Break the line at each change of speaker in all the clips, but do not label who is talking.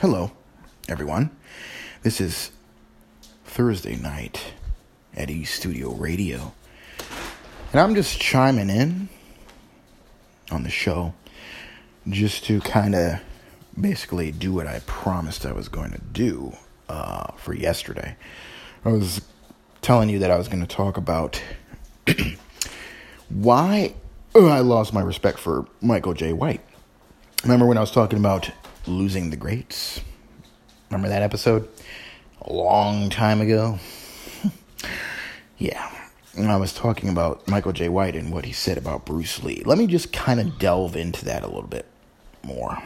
Hello, everyone. This is Thursday night at E Studio Radio. And I'm just chiming in on the show just to kind of basically do what I promised I was going to do uh, for yesterday. I was telling you that I was going to talk about why I lost my respect for Michael Jai White. Remember when I was talking about losing the greats? Remember that episode? A long time ago? yeah. I was talking about Michael Jai White and what he said about Bruce Lee. Let me just kind of delve into that a little bit more.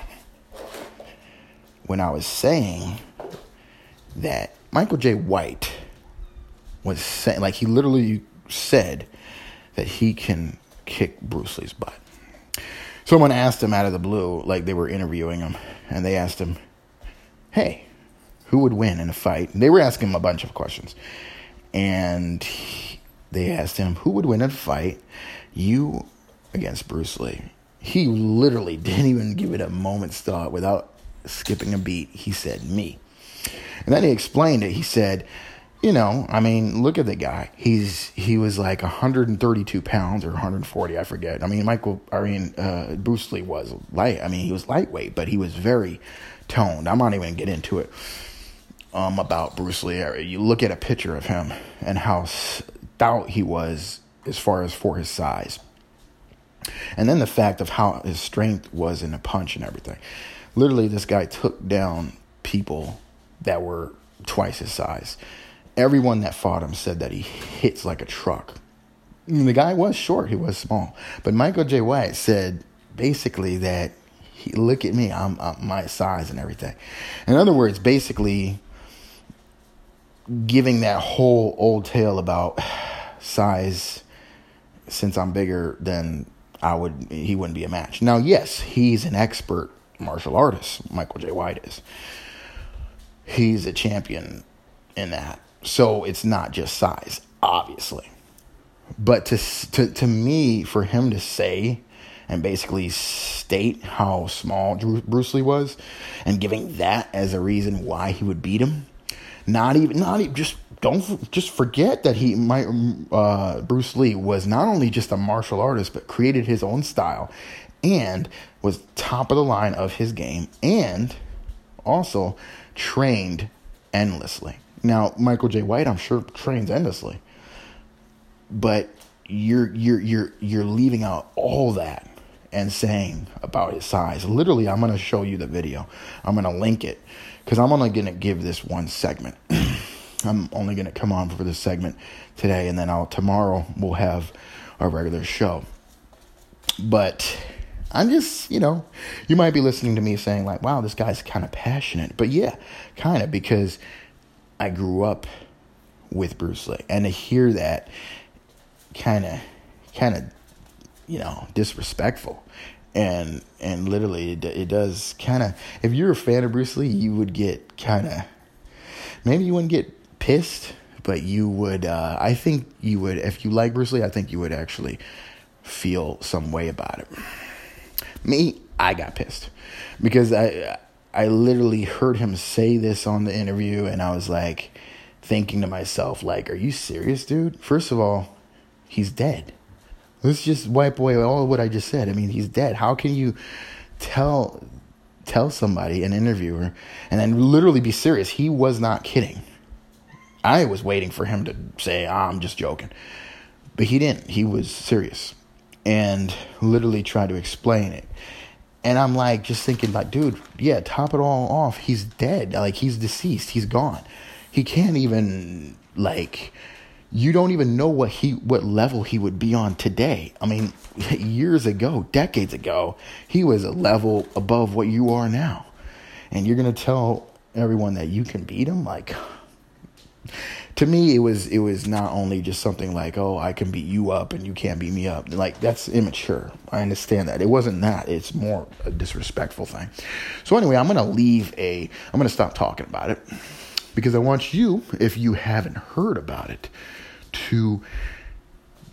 When I was saying that Michael Jai White was saying, like, he literally said that he can kick Bruce Lee's butt. Someone asked him out of the blue, like they were interviewing him, and they asked him, Hey, who would win in a fight? And they were asking him a bunch of questions. And he, they asked him, Who would win in a fight? You against Bruce Lee. He literally didn't even give it a moment's thought without skipping a beat. He said, Me. And then he explained it. He said, you know, I mean, look at the guy. He's he was like 132 pounds or 140, I forget. I mean, Michael, I mean, uh, Bruce Lee was light. I mean, he was lightweight, but he was very toned. I'm not even gonna get into it um, about Bruce Lee. You look at a picture of him and how stout he was as far as for his size, and then the fact of how his strength was in the punch and everything. Literally, this guy took down people that were twice his size everyone that fought him said that he hits like a truck. the guy was short, he was small. But Michael Jai White said basically that he, look at me, I'm, I'm my size and everything. In other words, basically giving that whole old tale about size since I'm bigger than I would he wouldn't be a match. Now, yes, he's an expert martial artist, Michael Jai White is. He's a champion in that. So it's not just size, obviously. But to, to, to me, for him to say and basically state how small Bruce Lee was and giving that as a reason why he would beat him, not even, not even, just don't just forget that he might uh, Bruce Lee was not only just a martial artist but created his own style and was top of the line of his game and also trained endlessly. Now, Michael Jai White, I'm sure trains endlessly, but you're you're you're you're leaving out all that and saying about his size. Literally, I'm to show you the video. I'm to link it because I'm only to give this one segment. I'm only to come on for this segment today, and then I'll tomorrow we'll have our regular show. But I'm just, you know, you might be listening to me saying like, "Wow, this guy's kind of passionate," but yeah, kind of because I grew up with Bruce Lee, and to hear that kind of, kind of, you know, disrespectful, and and literally it, it does kind of. If you're a fan of Bruce Lee, you would get kind of, maybe you wouldn't get pissed, but you would. Uh, I think you would if you like Bruce Lee. I think you would actually feel some way about it. Me, I got pissed because I I literally heard him say this on the interview, and I was like, thinking to myself, like, are you serious, dude? First of all, he's dead. Let's just wipe away all what I just said. I mean, he's dead. How can you tell tell somebody, an interviewer, and then literally be serious? He was not kidding. I was waiting for him to say, oh, I'm just joking. But he didn't. He was serious and literally tried to explain it. And I'm like, just thinking, like, dude, yeah, top it all off. He's dead. Like, he's deceased. He's gone. He can't even, like, you don't even know what he, what level he would be on today. I mean, years ago, decades ago, he was a level above what you are now. And you're going to tell everyone that you can beat him? Like, to me it was it was not only just something like oh i can beat you up and you can't beat me up. Like that's immature. I understand that. It wasn't that. It's more a disrespectful thing. So anyway i'm gonna leave a i'm gonna stop talking about it because i want you if you haven't heard about it to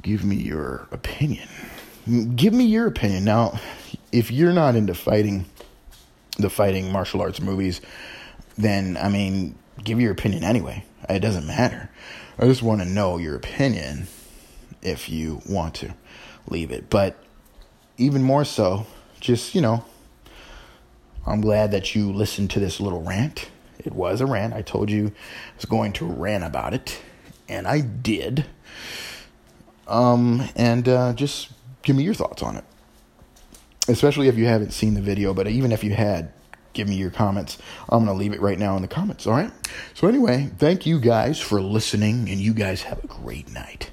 give me your opinion. Give me your opinion. Now if you're not into fighting the fighting martial arts movies, then I mean, give your opinion anyway. It doesn't matter. I just want to know your opinion if you want to leave it. But even more so, just, you know, I'm glad that you listened to this little rant. It was a rant. I told you I was going to rant about it, and I did. Um, and uh, just give me your thoughts on it. Especially if you haven't seen the video, but even if you had, give me your comments. I'm going to leave it right now in the comments, all right? So, anyway, thank you guys for listening, and you guys have a great night.